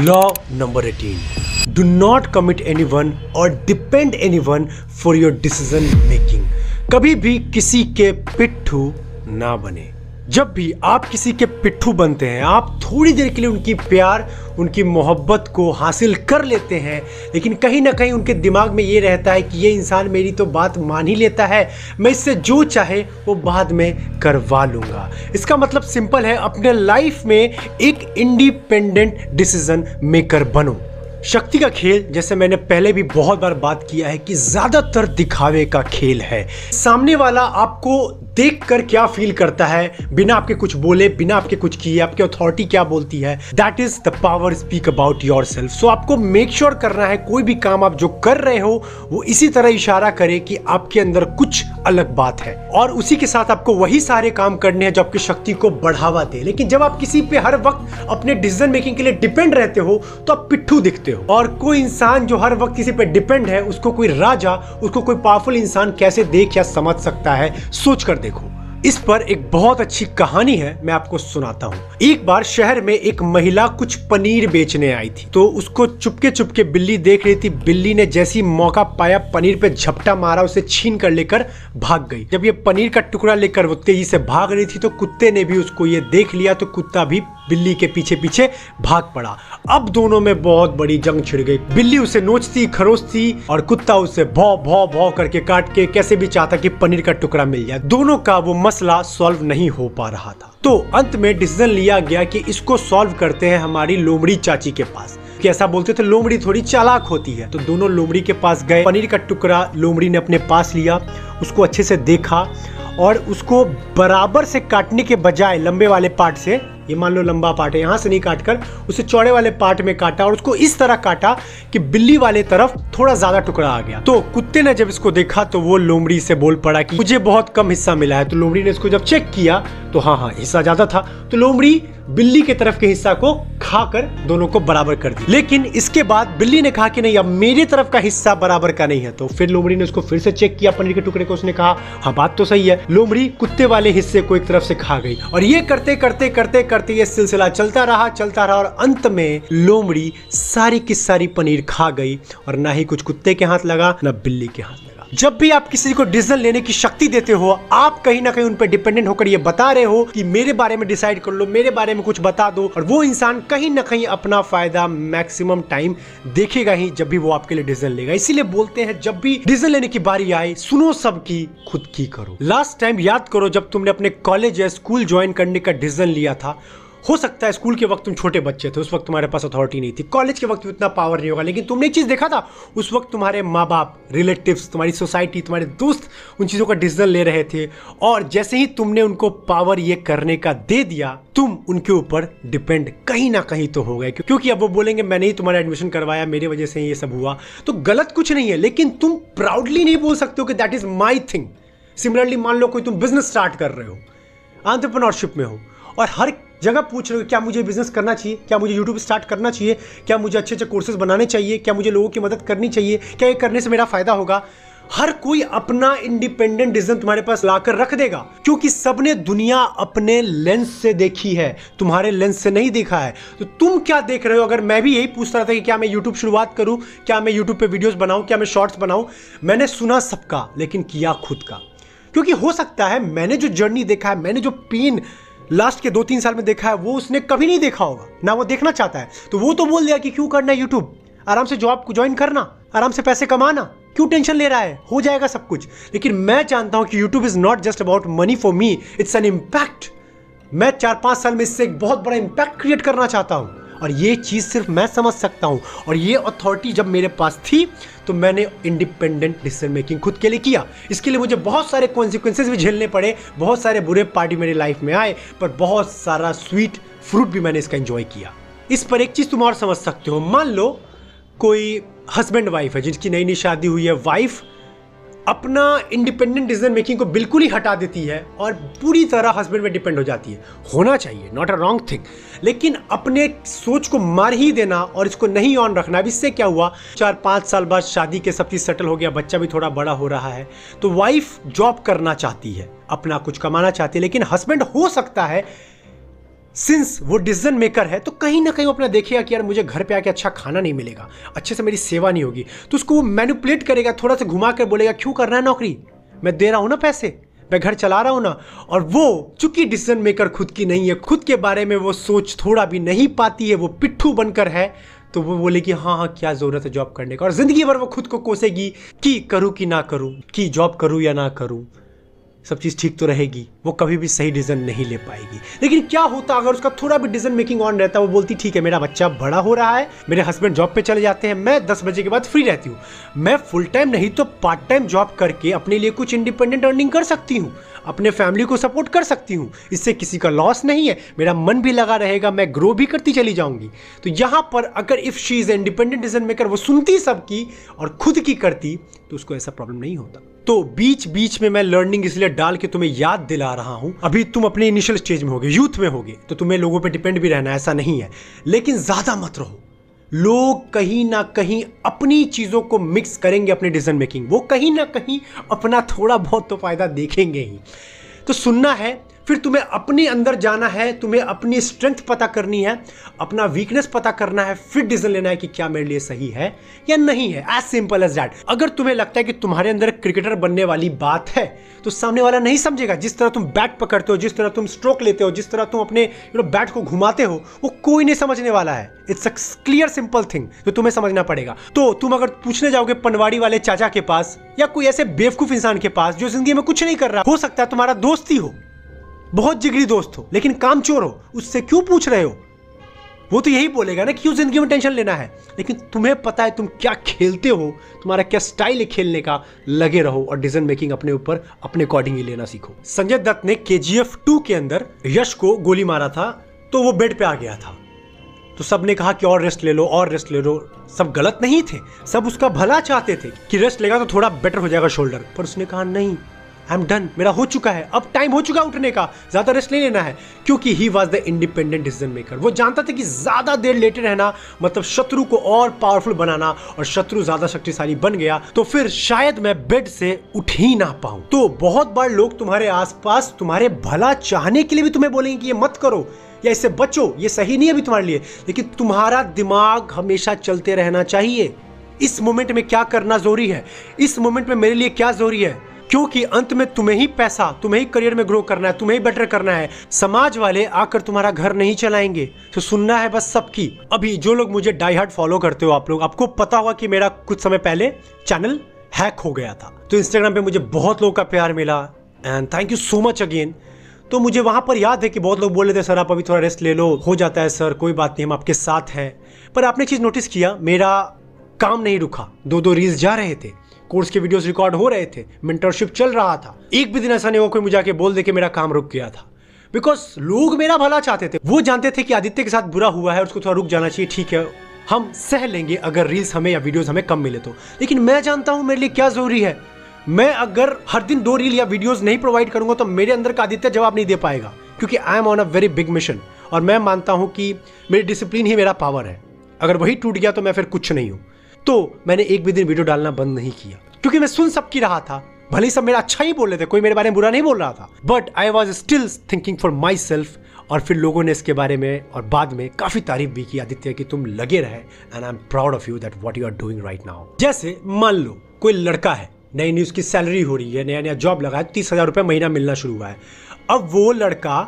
Law number 18 do not commit anyone और depend anyone for your decision making कभी भी किसी के पिट्ठू ना बने। जब भी आप किसी के पिट्ठू बनते हैं, आप थोड़ी देर के लिए उनकी प्यार, उनकी मोहब्बत को हासिल कर लेते हैं, लेकिन कहीं ना कहीं उनके दिमाग में ये रहता है कि ये इंसान मेरी तो बात मान ही लेता है, मैं इससे जो चाहे वो बाद में करवा लूँगा। इसका मतलब सिंपल है, अपने लाइफ में एक इंडिपेंडेंट डिसीज़न मेकर बनो। शक्ति का खेल, जैसे मैंने पहले भी बहुत बार बात किया है कि ज़्यादातर दिखावे का खेल है। सामने वाला आपको देख कर क्या फील करता है? बिना आपके कुछ बोले, बिना आपके कुछ किए, आपकी अथॉरिटी क्या बोलती है? That is the power speak about yourself so आपको मेक श्योर sure करना है, कोई भी काम आप जो कर रहे हो, वो इसी तरह इशारा करे कि आपके अंदर कुछ अलग बात है। और उसी के साथ आपको वही सारे काम करने हैं जो आपकी शक्ति को बढ़ावा दे। लेकिन जब आप किसी पे हर वक्त अपने डिसीज़न मेकिंग के लिए डिपेंड रहते हो तो आप पिट्ठू दिखते हो। और कोई इंसान जो हर वक्त किसी पे डिपेंड है, उसको कोई राजा, उसको कोई पावरफुल इंसान कैसे देख या समझ सकता है, सोच कर देखो। इस पर एक बहुत अच्छी कहानी है, मैं आपको सुनाता हूँ। एक बार शहर में एक महिला कुछ पनीर बेचने आई थी तो उसको चुपके चुपके बिल्ली देख रही थी। बिल्ली ने जैसी मौका पाया, पनीर पे झपटा मारा, उसे छीन कर लेकर भाग गई। जब ये पनीर का टुकड़ा लेकर वो तेज़ी से भाग रही थी तो कुत्ते ने भी उसको ये देख लिया तो कुत्ता भी बिल्ली के पीछे पीछे भाग पड़ा। अब दोनों में बहुत बड़ी जंग छिड़ गई। बिल्ली उसे नोचती, खरोचती और कुत्ता उसे भौ भौ भौ करके काट के कैसे भी चाहता कि पनीर का टुकड़ा मिल जाए। दोनों का वो मसला सॉल्व नहीं हो पा रहा था। तो अंत में डिसीज़न लिया गया कि इसको सॉल्व करते हैं हमारी लोमड़ी चाची के पास। कि ऐसा बोलते थे, लोमड़ी थोड़ी चालाक होती है। तो दोनों लोमड़ी के पास गए। पनीर का टुकड़ा लोमड़ी ने अपने पास लिया, उसको अच्छे से देखा और उसको बराबर से काटने के बजाय लंबे वाले पार्ट से ये मान लो लंबा पार्ट है, यहाँ से नहीं काटकर उसे चौड़े वाले पार्ट में काटा और उसको इस तरह काटा कि बिल्ली वाले तरफ़ थोड़ा ज़्यादा टुकड़ा आ गया। तो कुत्ते ने जब इसको देखा तो वो लोमड़ी से बोल पड़ा कि मुझे बहुत कम हिस्सा मिला है। तो लोमड़ी ने इसको जब चेक किया तो हाँ हाँ हिस्सा ज़्यादा था। तो लोमड़ी बिल्ली के तरफ़ के हिस्सा को खाकर दोनों को बराबर कर दी। लेकिन इसके बाद बिल्ली ने कहा कि नहीं, अब मेरी तरफ़ का हिस्सा बराबर का नहीं है। तो फिर लोमड़ी ने उसको फिर से चेक किया, पनीर के टुकड़े को उसने कहा हाँ बात तो सही है। लोमड़ी कुत्ते वाले हिस्से को एक तरफ़ से खा गई और ये करते करते करते करते ये सिलसिला चलता रहा चलता रहा और अंत में लोमड़ी सारी की सारी पनीर खा गई और ना ही कुछ कुत्ते के हाथ लगा, ना बिल्ली के हाथ लगा। जब भी आप किसी को डिसीज़न लेने की शक्ति देते हो, आप कहीं ना कहीं उन पर डिपेंडेंट होकर ये बता रहे हो कि मेरे बारे में डिसाइड कर लो, मेरे बारे में कुछ बता दो, और वो इंसान कहीं ना कहीं अपना फ़ायदा मैक्सिमम टाइम देखेगा ही जब भी वो आपके लिए डिसीज़न लेगा। इसीलिए बोलते हैं, जब भी डिसीज़न लेने की बारी आए, सुनो सबकी, खुद की करो। लास्ट टाइम याद करो, जब तुमने अपने कॉलेज या स्कूल ज्वाइन करने का डिसीज़न लिया था हो सकता है स्कूल के वक्त तुम छोटे बच्चे थे, उस वक्त तुम्हारे पास अथॉरिटी नहीं थी। कॉलेज के वक्त इतना पावर नहीं होगा, लेकिन तुमने एक चीज़ देखा था, उस वक्त तुम्हारे माँ बाप रिलेटिव्स तुम्हारी सोसाइटी तुम्हारे दोस्त उन चीज़ों का डिसीज़न ले रहे थे, और जैसे ही तुमने उनको पावर ये करने का दे दिया, तुम उनके ऊपर डिपेंड कहीं ना कहीं तो हो गए। क्योंकि अब वो बोलेंगे, मैंने ही तुम्हारा एडमिशन करवाया, मेरे वजह से ये सब हुआ। तो गलत कुछ नहीं है, लेकिन तुम प्राउडली नहीं बोल सकते हो कि that is my thing similarly मान लो कोई तुम बिज़नेस स्टार्ट कर रहे हो आंट्रप्रनोरशिप में हो, और हर जगह पूछ रहे हो, क्या मुझे बिज़नेस करना चाहिए? क्या मुझे यूट्यूब स्टार्ट करना चाहिए? क्या मुझे अच्छे अच्छे कोर्सेज बनाने चाहिए? क्या मुझे लोगों की मदद करनी चाहिए? क्या ये करने से मेरा फ़ायदा होगा? हर कोई अपना इंडिपेंडेंट डिसीज़न तुम्हारे पास लाकर रख देगा, क्योंकि सबने दुनिया अपने लेंस से देखी है, तुम्हारे लेंस से नहीं देखा है। तो तुम क्या देख रहे हो? अगर मैं भी यही पूछता रहा था कि क्या मैं यूट्यूब शुरुआत करूँ, क्या मैं यूट्यूब पे वीडियोस बनाऊँ, क्या मैं शॉर्ट्स बनाऊँ, मैंने सुना सबका, लेकिन किया खुद का। क्योंकि हो सकता है मैंने जो जर्नी देखा है, मैंने जो पेन लास्ट के दो तीन साल में देखा है, वो उसने कभी नहीं देखा होगा। ना वो देखना चाहता है। तो वो तो बोल दिया कि क्यों करना है यूट्यूब आराम से जॉब को ज्वाइन करना, आराम से पैसे कमाना। क्यों टेंशन ले रहा है? हो जाएगा सब कुछ। लेकिन मैं जानता हूँ कि YouTube is not just about money for me it's an impact मैं चार पाँच साल में इससे एक बहुत बड़ा इंपैक्ट क्रिएट करना चाहता हूँ। और ये चीज़ सिर्फ़ मैं समझ सकता हूँ। और ये अथॉरिटी जब मेरे पास थी तो मैंने इंडिपेंडेंट डिसीज़न मेकिंग खुद के लिए किया। इसके लिए मुझे बहुत सारे कॉन्सिक्वेंसेज भी झेलने पड़े, बहुत सारे बुरे पार्टी मेरी लाइफ में आए, पर बहुत सारा स्वीट फ्रूट भी मैंने इसका एंजॉय किया। इस पर एक चीज़ तुम और समझ सकते हो। मान लो कोई हस्बैंड वाइफ है, जिनकी नई नई शादी हुई है वाइफ अपना इंडिपेंडेंट डिसीज़न मेकिंग को बिल्कुल ही हटा देती है और पूरी तरह हस्बैंड में डिपेंड हो जाती है। होना चाहिए नॉट अ रॉन्ग थिंग लेकिन अपने सोच को मार ही देना और इसको नहीं ऑन रखना, अब इससे क्या हुआ? चार, पाँच साल बाद शादी के सब चीज़ सेटल हो गया, बच्चा भी थोड़ा बड़ा हो रहा है तो वाइफ जॉब करना चाहती है, अपना कुछ कमाना चाहती है, लेकिन हस्बैंड हो सकता है सिंस वो डिसीज़न मेकर है तो कहीं ना कहीं वो अपना देखेगा कि यार मुझे घर पे आके अच्छा खाना नहीं मिलेगा, अच्छे से मेरी सेवा नहीं होगी। तो उसको वो मैनिपुलेट करेगा, थोड़ा सा घुमा कर बोलेगा, क्यों करना है नौकरी? मैं दे रहा हूँ ना पैसे, मैं घर चला रहा हूँ ना। और वो, चूँकि डिसीज़न मेकर खुद की नहीं है, खुद के बारे में वो सोच थोड़ा भी नहीं पाती है, वो पिट्ठू बनकर है तो वो बोले कि हाँ हाँ क्या ज़रूरत है जॉब करने का? और ज़िंदगी भर वो खुद को कोसेगी कि करूँ कि ना करूँ, कि जॉब करूँ या ना करूँ। सब चीज़ ठीक तो रहेगी, वो कभी भी सही डिसीज़न नहीं ले पाएगी। लेकिन क्या होता अगर उसका थोड़ा भी डिसीज़न मेकिंग ऑन रहता है वो बोलती, ठीक है, मेरा बच्चा बड़ा हो रहा है, मेरे हस्बैंड जॉब पे चले जाते हैं, मैं दस बजे के बाद फ्री रहती हूँ। मैं फुल टाइम नहीं तो पार्ट टाइम जॉब करके अपने लिए कुछ इंडिपेंडेंट अर्निंग कर सकती हूँ। अपने फैमिली को सपोर्ट कर सकती हूँ। इससे किसी का लॉस नहीं है। मेरा मन भी लगा रहेगा, मैं ग्रो भी करती चली जाऊँगी। तो यहाँ पर अगर if she is independent decision maker वो सुनती सबकी और खुद की करती तो उसको ऐसा प्रॉब्लम नहीं होता। तो बीच बीच में मैं लर्निंग इसलिए डाल के तुम्हें याद दिला रहा हूँ। अभी तुम अपने इनिशियल स्टेज में होगे यूथ में होगे तो तुम्हें लोगों पे डिपेंड भी रहना, ऐसा नहीं है। लेकिन ज़्यादा मत रहो। लोग कहीं ना कहीं अपनी चीज़ों को मिक्स करेंगे अपने डिसीज़न मेकिंग वो कहीं ना कहीं अपना थोड़ा बहुत तो फ़ायदा देखेंगे ही। तो सुनना है फिर तुम्हें अपने अंदर जाना है, तुम्हें अपनी स्ट्रेंथ पता करनी है, अपना वीकनेस पता करना है, फिर डिसीज़न लेना है कि क्या मेरे लिए सही है या नहीं है एज सिंपल एज दैट अगर तुम्हें लगता है कि तुम्हारे अंदर क्रिकेटर बनने वाली बात है तो सामने वाला नहीं समझेगा। जिस तरह तुम बैट पकड़ते हो, जिस तरह तुम स्ट्रोक लेते हो, जिस तरह तुम अपने यू नो बैट को घुमाते हो, वो कोई नहीं समझने वाला है। It's a clear simple thing जो तुम्हें समझना पड़ेगा। तो तुम अगर पूछने जाओगे पनवाड़ी वाले चाचा के पास या कोई ऐसे बेवकूफ़ इंसान के पास जो ज़िंदगी में कुछ नहीं कर रहा, हो सकता है तुम्हारा दोस्त ही हो। बहुत जिगरी दोस्त हो, लेकिन काम चोर हो। उससे क्यों पूछ रहे हो? वो तो यही बोलेगा ना क्यों ज़िंदगी में टेंशन लेना है? लेकिन तुम्हें पता है तुम क्या खेलते हो? तुम्हारा क्या स्टाइल है खेलने का? लगे रहो और डिसीज़न मेकिंग अपने ऊपर, अपने अकॉर्डिंग ही लेना सीखो। संजय दत्त ने के जी एफ़ टू के अंदर यश को गोली मारा था तो वो बेड पे आ गया था। तो सबने कहा कि और रेस्ट ले लो, और रेस्ट ले लो। सब गलत नहीं थे। सब उसका भला चाहते थे कि रेस्ट लेगा तो थोड़ा बेटर हो जाएगा शोल्डर पर उसने कहा, नहीं आई एम डन मेरा हो चुका है। अब टाइम हो चुका है उठने का। ज़्यादा रेस्ट नहीं लेना है। क्योंकि he was the independent decision maker वो जानता था कि ज़्यादा देर लेटे रहना मतलब शत्रु को और पावरफुल बनाना और शत्रु ज़्यादा शक्तिशाली बन गया तो फिर शायद मैं बेड से उठ ही ना पाऊँ। तो बहुत बार लोग तुम्हारे आसपास तुम्हारे भला चाहने के लिए भी तुम्हें बोलेंगे कि ये मत करो, या इससे बचो, ये सही नहीं है अभी तुम्हारे लिए। लेकिन तुम्हारा दिमाग हमेशा चलते रहना चाहिए। इस मोमेंट में क्या करना ज़रूरी है? इस मोमेंट में मेरे लिए क्या ज़रूरी है? क्योंकि अंत में तुम्हें ही पैसा, तुम्हें ही करियर में ग्रो करना है, तुम्हें ही बेटर करना है। समाज वाले आकर तुम्हारा घर नहीं चलाएँगे। तो सुनना है बस सबकी। अभी जो लोग मुझे डाई हार्ट फॉलो करते हो आप लोग, आपको पता होगा कि मेरा कुछ समय पहले चैनल हैक हो गया था। तो इंस्टाग्राम पे मुझे बहुत लोगों का प्यार मिला। And thank you so much again तो मुझे वहाँ पर याद है कि बहुत लोग बोल रहे थे, सर, आप अभी थोड़ा रेस्ट ले लो, हो जाता है, सर, कोई बात नहीं, हम आपके साथ हैं। पर आपने चीज़ नोटिस किया, मेरा काम नहीं रुका। दो दो रील्स जा रहे थे। कोर्स के वीडियोस रिकॉर्ड हो रहे थे मेंटरशिप चल रहा था। एक भी दिन ऐसा नहीं हुआ कोई मुझे आके बोल दे कि मेरा काम रुक गया था। बिकॉज़ लोग मेरा भला चाहते थे। वो जानते थे कि आदित्य के साथ बुरा हुआ है, उसको थोड़ा रुक जाना चाहिए, ठीक है। हम सह लेंगे अगर रील्स हमें या वीडियोस हमें कम मिले तो। लेकिन मैं जानता हूँ मेरे लिए क्या ज़रूरी है। मैं अगर हर दिन दो रील या वीडियोस नहीं प्रोवाइड करूँगा तो मेरे अंदर का आदित्य जवाब नहीं दे पाएगा। क्योंकि I am on a very big mission और मैं मानता हूँ कि मेरी डिसिप्लिन ही मेरा पावर है। अगर वही टूट गया तो मैं फिर कुछ नहीं हूँ। तो मैंने एक भी दिन वीडियो डालना बंद नहीं किया। क्योंकि मैं सुन सबकी रहा था। भले सब मेरा अच्छा ही बोल रहे थे, कोई मेरे बारे में बुरा नहीं बोल रहा था। But I was still thinking for myself और फिर लोगों ने इसके बारे में और बाद में काफ़ी तारीफ़ भी की, आदित्य, कि तुम लगे रहे। And I am proud of you that what you are doing right now जैसे मान लो, कोई लड़का है, नई नई उसकी सैलरी हो रही है नया नया जॉब लगा है, तीस हज़ार रुपये महीना मिलना शुरू हुआ है। अब वो लड़का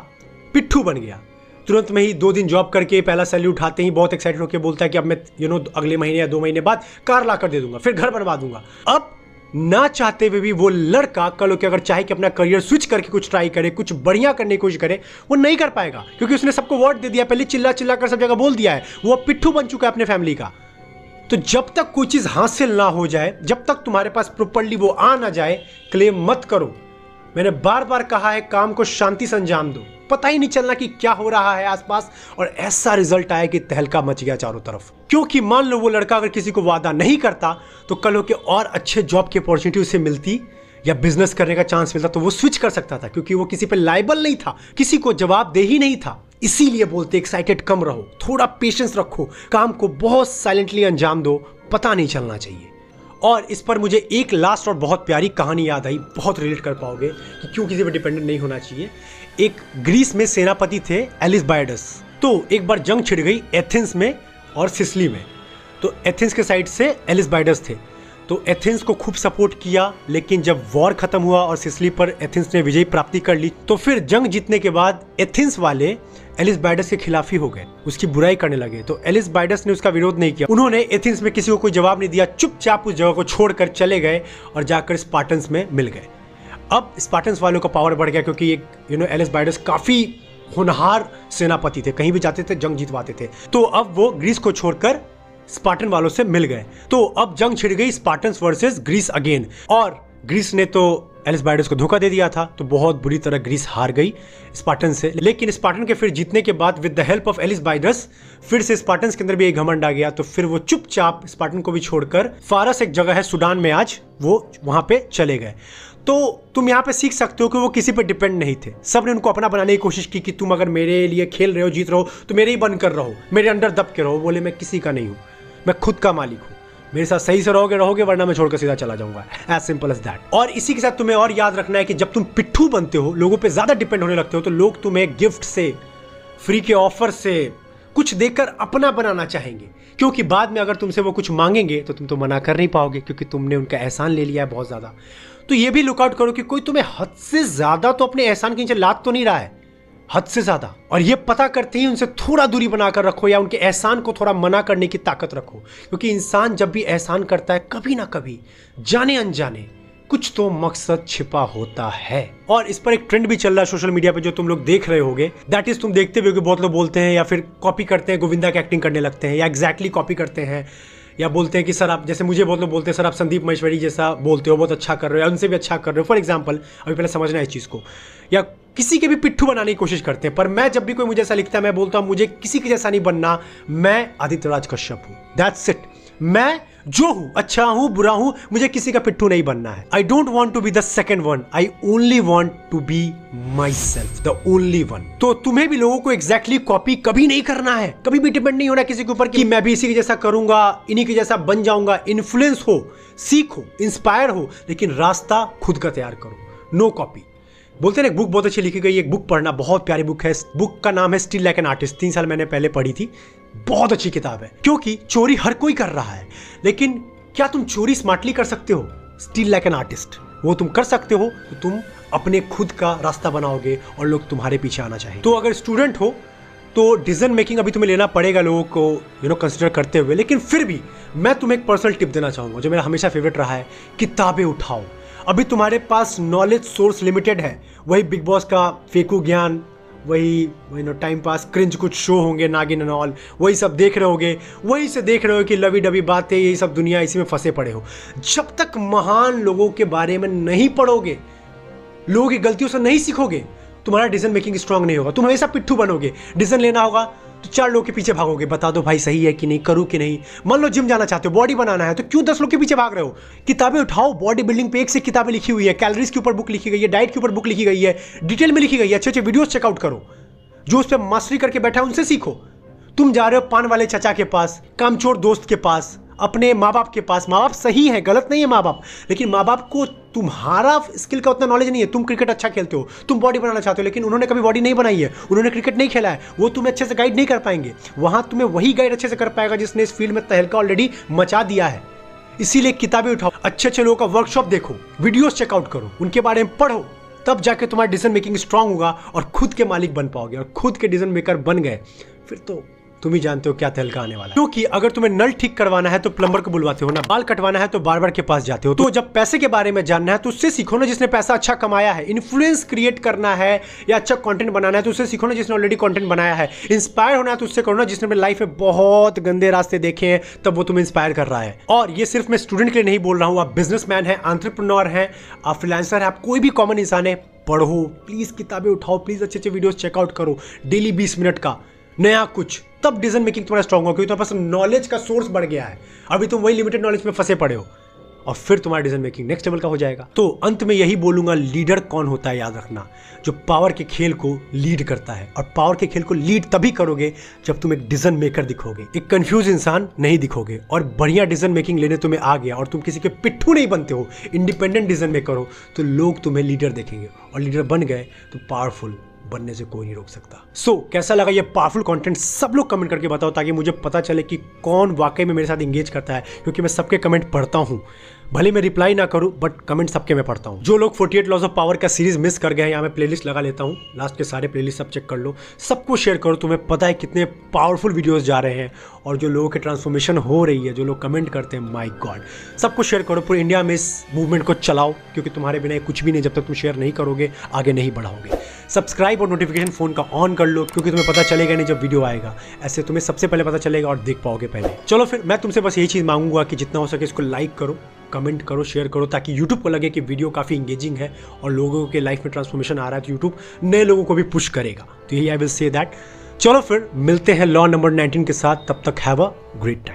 पिट्ठू बन गया। तुरंत में ही दो दिन जॉब करके पहला सैलरी उठाते ही बहुत एक्साइटेड होकर बोलता है कि अब मैं यू नो अगले महीने या दो महीने बाद कार ला कर दे दूँगा, फिर घर बनवा दूँगा। अब ना चाहते हुए भी वो लड़का कल के अगर चाहे कि अपना करियर स्विच करके कुछ ट्राई करे, कुछ बढ़िया करने की कोशिश करे, वो नहीं कर पाएगा, क्योंकि उसने सबको वर्ड दे दिया, पहले चिल्ला चिल्ला कर सब जगह बोल दिया है। वो पिट्ठू बन चुका है अपने फैमिली का। तो जब तक कोई चीज़ हासिल ना हो जाए, जब तक तुम्हारे पास प्रॉपरली वो आ ना जाए क्लेम मत करो। मैंने बार बार कहा है, काम को शांति से अंजाम दो। पता ही नहीं चलना कि क्या हो रहा है आसपास, और ऐसा रिज़ल्ट आया कि तहलका मच गया चारों तरफ़। क्योंकि मान लो वो लड़का अगर किसी को वादा नहीं करता तो कल के और अच्छे जॉब की अपॉर्चुनिटी उसे मिलती, या बिज़नेस करने का चांस मिलता तो वो स्विच कर सकता था, क्योंकि वो किसी पे लाइबल नहीं था, किसी को जवाब दे ही नहीं था। इसीलिए बोलते एक्साइटेड कम रहो, थोड़ा पेशेंस रखो, काम को बहुत साइलेंटली अंजाम दो, पता नहीं चलना चाहिए। और इस पर मुझे एक लास्ट और बहुत प्यारी कहानी याद आई, बहुत रिलेट कर पाओगे कि क्यों किसी पर डिपेंडेंट नहीं होना चाहिए। एक ग्रीस में सेनापति थे एलिस बायडस तो एक बार जंग छिड़ गई एथेंस में और सिसली में। तो एथेंस के साइड से एलिस बाइडस थे। तो एथेंस को खूब सपोर्ट किया, लेकिन जब वॉर खत्म हुआ और सिसली पर एथेंस ने विजय प्राप्ति कर ली तो फिर जंग जीतने के बाद एथेंस वाले एलिस बाइडस के खिलाफ ही हो गए, उसकी बुराई करने लगे। तो एलिस बाइडस ने उसका विरोध नहीं किया। उन्होंने एथेंस में किसी को कोई जवाब नहीं दिया, चुपचाप उस जगह को छोड़कर चले गए और जाकर स्पार्टन्स में मिल गए। अब स्पार्टन्स वालों का पावर बढ़ गया क्योंकि एक यू नो एलिस बाइडस काफ़ी होनहार सेनापति थे, कहीं भी जाते थे, जंग जीतवाते थे। तो अब वो ग्रीस को छोड़कर स्पार्टन वालों से मिल गए। तो अब जंग छिड़ गई स्पार्टन वर्सेस ग्रीस अगेन और ग्रीस ने तो एलिस बाइडस को धोखा दे दिया था तो बहुत बुरी तरह ग्रीस हार गई स्पार्टन से। लेकिन स्पार्टन के फिर जीतने के बाद with the help of Alcibiades फिर से स्पार्टन के अंदर भी एक घमंड आ गया तो फिर वो चुपचाप स्पार्टन को भी छोड़कर फारस एक जगह है सुडान में आज, वो वहाँ पे चले गए। तो तुम यहाँ पे सीख सकते हो कि वो किसी पे डिपेंड नहीं थे। सबने उनको अपना बनाने की कोशिश की कि तुम अगर मेरे लिए खेल रहे हो, जीत रहे हो तो मेरे ही बन कर रहो, मेरे अंडर दब के रहो बोले, मैं किसी का नहीं हूँ। मैं खुद का मालिक हूँ। मेरे साथ सही से रहोगे रहोगे, वरना मैं छोड़कर सीधा चला जाऊँगा। एज सिंपल एज दैट और इसी के साथ तुम्हें और याद रखना है कि जब तुम पिट्ठू बनते हो, लोगों पे ज़्यादा डिपेंड होने लगते हो तो लोग तुम्हें गिफ्ट से फ्री के ऑफ़र से कुछ देकर अपना बनाना चाहेंगे। क्योंकि बाद में अगर तुमसे वो कुछ मांगेंगे तो तुम तो मना कर नहीं पाओगे, क्योंकि तुमने उनका एहसान ले लिया है बहुत ज़्यादा। तो ये भी लुकआउट करो कि कोई तुम्हें हद से ज़्यादा तो अपने एहसान के नीचे लाद तो नहीं रहा है। हद से ज़्यादा। और ये पता करते ही उनसे थोड़ा दूरी बनाकर रखो या उनके एहसान को थोड़ा मना करने की ताकत रखो, क्योंकि इंसान जब भी एहसान करता है, कभी ना कभी, जाने अनजाने, कुछ तो मकसद छिपा होता है। और इस पर एक ट्रेंड भी चल रहा है सोशल मीडिया पे, जो तुम लोग देख रहे होगे। दैट इज़ तुम देखते भी बहुत लोग बोलते हैं या फिर कॉपी करते हैं, गोविंदा की एक्टिंग करने लगते हैं, या एग्जैक्टली exactly कॉपी करते हैं। या बोलते हैं कि, सर, आप जैसे मुझे बहुत लोग बोलते हैं, सर, आप संदीप महेश्वरी जैसा बोलते हो, बहुत अच्छा कर रहे हो, या उनसे भी अच्छा कर रहे हो। फॉर एग्ज़ाम्पल अभी पहले समझना है इस चीज़ को। या किसी के भी पिट्ठू बनाने की कोशिश करते हैं, पर मैं जब भी कोई मुझे ऐसा लिखता है, मैं बोलता हूँ, मुझे किसी के जैसा नहीं बनना, मैं आदित्य राज कश्यप हूँ। दैट्स इट मैं जो हूँ अच्छा हूँ, बुरा हूँ, मुझे किसी का पिट्ठू नहीं बनना है। I don't want to be the second one I only want to be myself the only one तो तुम्हें भी लोगों को एग्जैक्टली exactly कॉपी कभी नहीं करना है। कभी भी डिपेंड नहीं होना किसी के ऊपर कि मैं भी इसी के जैसा करूँगा, इन्हीं के जैसा बन जाऊँगा। इन्फ्लुएंस हो, सीखो इंस्पायर हो, लेकिन रास्ता खुद का तैयार करो। नो कॉपी बोलते हैं एक बुक बहुत अच्छी लिखी गई एक बुक पढ़ना, बहुत प्यारी बुक है। बुक का नाम है स्टिल लाइक एन आर्टिस्ट तीन साल मैंने पहले पढ़ी थी। बहुत अच्छी किताब है। क्योंकि चोरी हर कोई कर रहा है। लेकिन क्या तुम चोरी स्मार्टली कर सकते हो? स्टिल लाइक एन आर्टिस्ट वो तुम कर सकते हो तो तुम अपने खुद का रास्ता बनाओगे और लोग तुम्हारे पीछे आना चाहिए तो अगर स्टूडेंट हो तो डिसीज़न मेकिंग अभी तुम्हें लेना पड़ेगा लोगों को यू नो कंसिडर करते हुए। लेकिन फिर भी मैं तुम्हें एक पर्सनल टिप देना चाहूँगा, जो मेरा हमेशा फेवरेट रहा है, किताबें उठाओ। अभी तुम्हारे पास नॉलेज सोर्स लिमिटेड है, वही बिग बॉस का फेकू ज्ञान वही वही नो टाइम पास क्रिंज कुछ शो होंगे, नागिन एंड ऑल वही सब देख रहे होगे, वही से देख रहे हो कि लवी डबी बातें, यही सब दुनिया इसी में फंसे पड़े हो। जब तक महान लोगों के बारे में नहीं पढ़ोगे, लोगों की गलतियों से नहीं सीखोगे, तुम्हारा डिसीज़न मेकिंग स्ट्रांग नहीं होगा। तुम हमेशा पिट्ठू बनोगे। डिसीज़न लेना होगा। तो चार लोग के पीछे भागोगे, बता दो भाई सही है कि नहीं, करूँ कि नहीं? मान लो जिम जाना चाहते हो बॉडी बनाना है तो क्यों दस लोग के पीछे भाग रहे हो? किताबें उठाओ बॉडी बिल्डिंग पे एक से किताबें लिखी हुई है कैलरीज के ऊपर बुक लिखी गई है डाइट के ऊपर बुक लिखी गई है डिटेल में लिखी गई है अच्छे अच्छे वीडियोज़ चेकआउट करो। जो उस पर मास्टरी करके बैठा है, उनसे सीखो। तुम जा रहे हो पान वाले चाचा के पास कामचोर दोस्त के पास अपने माँ बाप के पास। माँ बाप सही है, गलत नहीं है माँ बाप लेकिन माँ बाप को तुम्हारा स्किल का उतना नॉलेज नहीं है। तुम क्रिकेट अच्छा खेलते हो, तुम बॉडी बनाना चाहते हो, लेकिन उन्होंने कभी बॉडी नहीं बनाई है। उन्होंने क्रिकेट नहीं खेला है, वो तुम्हें अच्छे से गाइड नहीं कर पाएँगे। वहाँ तुम्हें वही गाइड अच्छे से कर पाएगा जिसने इस फ़ील्ड में तहलका ऑलरेडी मचा दिया है। इसीलिए किताबें उठाओ, अच्छे अच्छे लोगों का वर्कशॉप देखो वीडियोस चेकआउट करो, उनके बारे में पढ़ो, तब जाके तुम्हारा डिसीज़न मेकिंग स्ट्रांग होगा और खुद के मालिक बन पाओगे और खुद के डिसीज़न मेकर बन गए। फिर तो तुम ही जानते हो क्या तहलका आने वाला क्योंकि अगर तुम्हें नल ठीक करवाना है तो प्लम्बर को बुलवाते हो ना, बाल कटवाना है तो बार बार के पास जाते हो। तो जब पैसे के बारे में जानना है तो उससे सीखो ना जिसने पैसा अच्छा कमाया है। इन्फ्लुएंस क्रिएट करना है या अच्छा कंटेंट बनाना है तो उससे सीखो ना जिसने ऑलरेडी कंटेंट बनाया है। इंस्पायर होना है तो उससे करो ना जिसने लाइफ में बहुत गंदे रास्ते देखे हैं, तब वो तुम्हें इंस्पायर कर रहा है। और ये सिर्फ़ मैं स्टूडेंट के लिए नहीं बोल रहा हूँ, आप बिज़नेस मैन है आंट्रप्रनोर है, आप फ्रीलांसर है, आप कोई भी कॉमन इंसान है, पढ़ो प्लीज़ किताबें उठाओ प्लीज़ अच्छे अच्छे वीडियोस चेकआउट करो। डेली बीस मिनट का, नया कुछ। तब डिसीज़न मेकिंग तुम्हारा स्ट्रांग हो क्योंकि तुम्हारे पास नॉलेज का सोर्स बढ़ गया है। अभी तुम वही लिमिटेड नॉलेज में फंसे पड़े हो, और फिर तुम्हारा डिसीज़न मेकिंग नेक्स्ट लेवल का हो जाएगा। तो अंत में यही बोलूँगा लीडर कौन होता है याद रखना, जो पावर के खेल को लीड करता है। और पावर के खेल को लीड तभी करोगे, जब तुम एक डिसीज़न मेकर दिखोगे। एक कंफ्यूज इंसान नहीं दिखोगे, और बढ़िया डिसीज़न मेकिंग लेने तुम्हें आ गया, और तुम किसी के पिट्ठू नहीं बनते हो इंडिपेंडेंट डिसीज़न मेकर हो तो लोग तुम्हें लीडर देखेंगे। और लीडर बन गए तो पावरफुल बनने से कोई नहीं रोक सकता। सो so, कैसा लगा ये पावरफुल कंटेंट सब लोग कमेंट करके बताओ ताकि मुझे पता चले कि कौन वाकई में मेरे साथ इंगेज करता है क्योंकि मैं सबके कमेंट पढ़ता हूँ। भले मैं रिप्लाई ना करूँ बट कमेंट सबके मैं पढ़ता हूँ। जो लोग 48 लॉज ऑफ़ पावर का सीरीज़ मिस कर गए हैं यहाँ मैं प्लेलिस्ट लगा लेता हूँ। लास्ट के सारे प्लेलिस्ट सब चेक कर लो। सबको शेयर करो तुम्हें पता है कितने पावरफुल वीडियोस जा रहे हैं और जो लोगों की ट्रांसफॉर्मेशन हो रही है जो लोग कमेंट करते हैं माई गॉड सबको शेयर करो पूरे इंडिया में इस मूवमेंट को चलाओ क्योंकि तुम्हारे बिना कुछ भी नहीं जब तक तुम शेयर नहीं करोगे आगे नहीं बढ़ाओगे। सब्सक्राइब और नोटिफिकेशन फ़ोन का ऑन कर लो, क्योंकि तुम्हें पता चलेगा नहीं जब वीडियो आएगा। ऐसे तुम्हें सबसे पहले पता चलेगा और देख पाओगे पहले। चलो फिर, मैं तुमसे बस यही चीज़ मांगूँगा कि जितना हो सके इसको लाइक करो कमेंट करो शेयर करो, ताकि यूट्यूब को लगे कि वीडियो काफ़ी इंगेजिंग है और लोगों के लाइफ में ट्रांसफॉर्मेशन आ रहा है तो यूट्यूब नए लोगों को भी पुश करेगा। तो यही आई विल से दैट चलो फिर, मिलते हैं लॉ नंबर 19 के साथ। तब तक हैव अ ग्रेट टाइम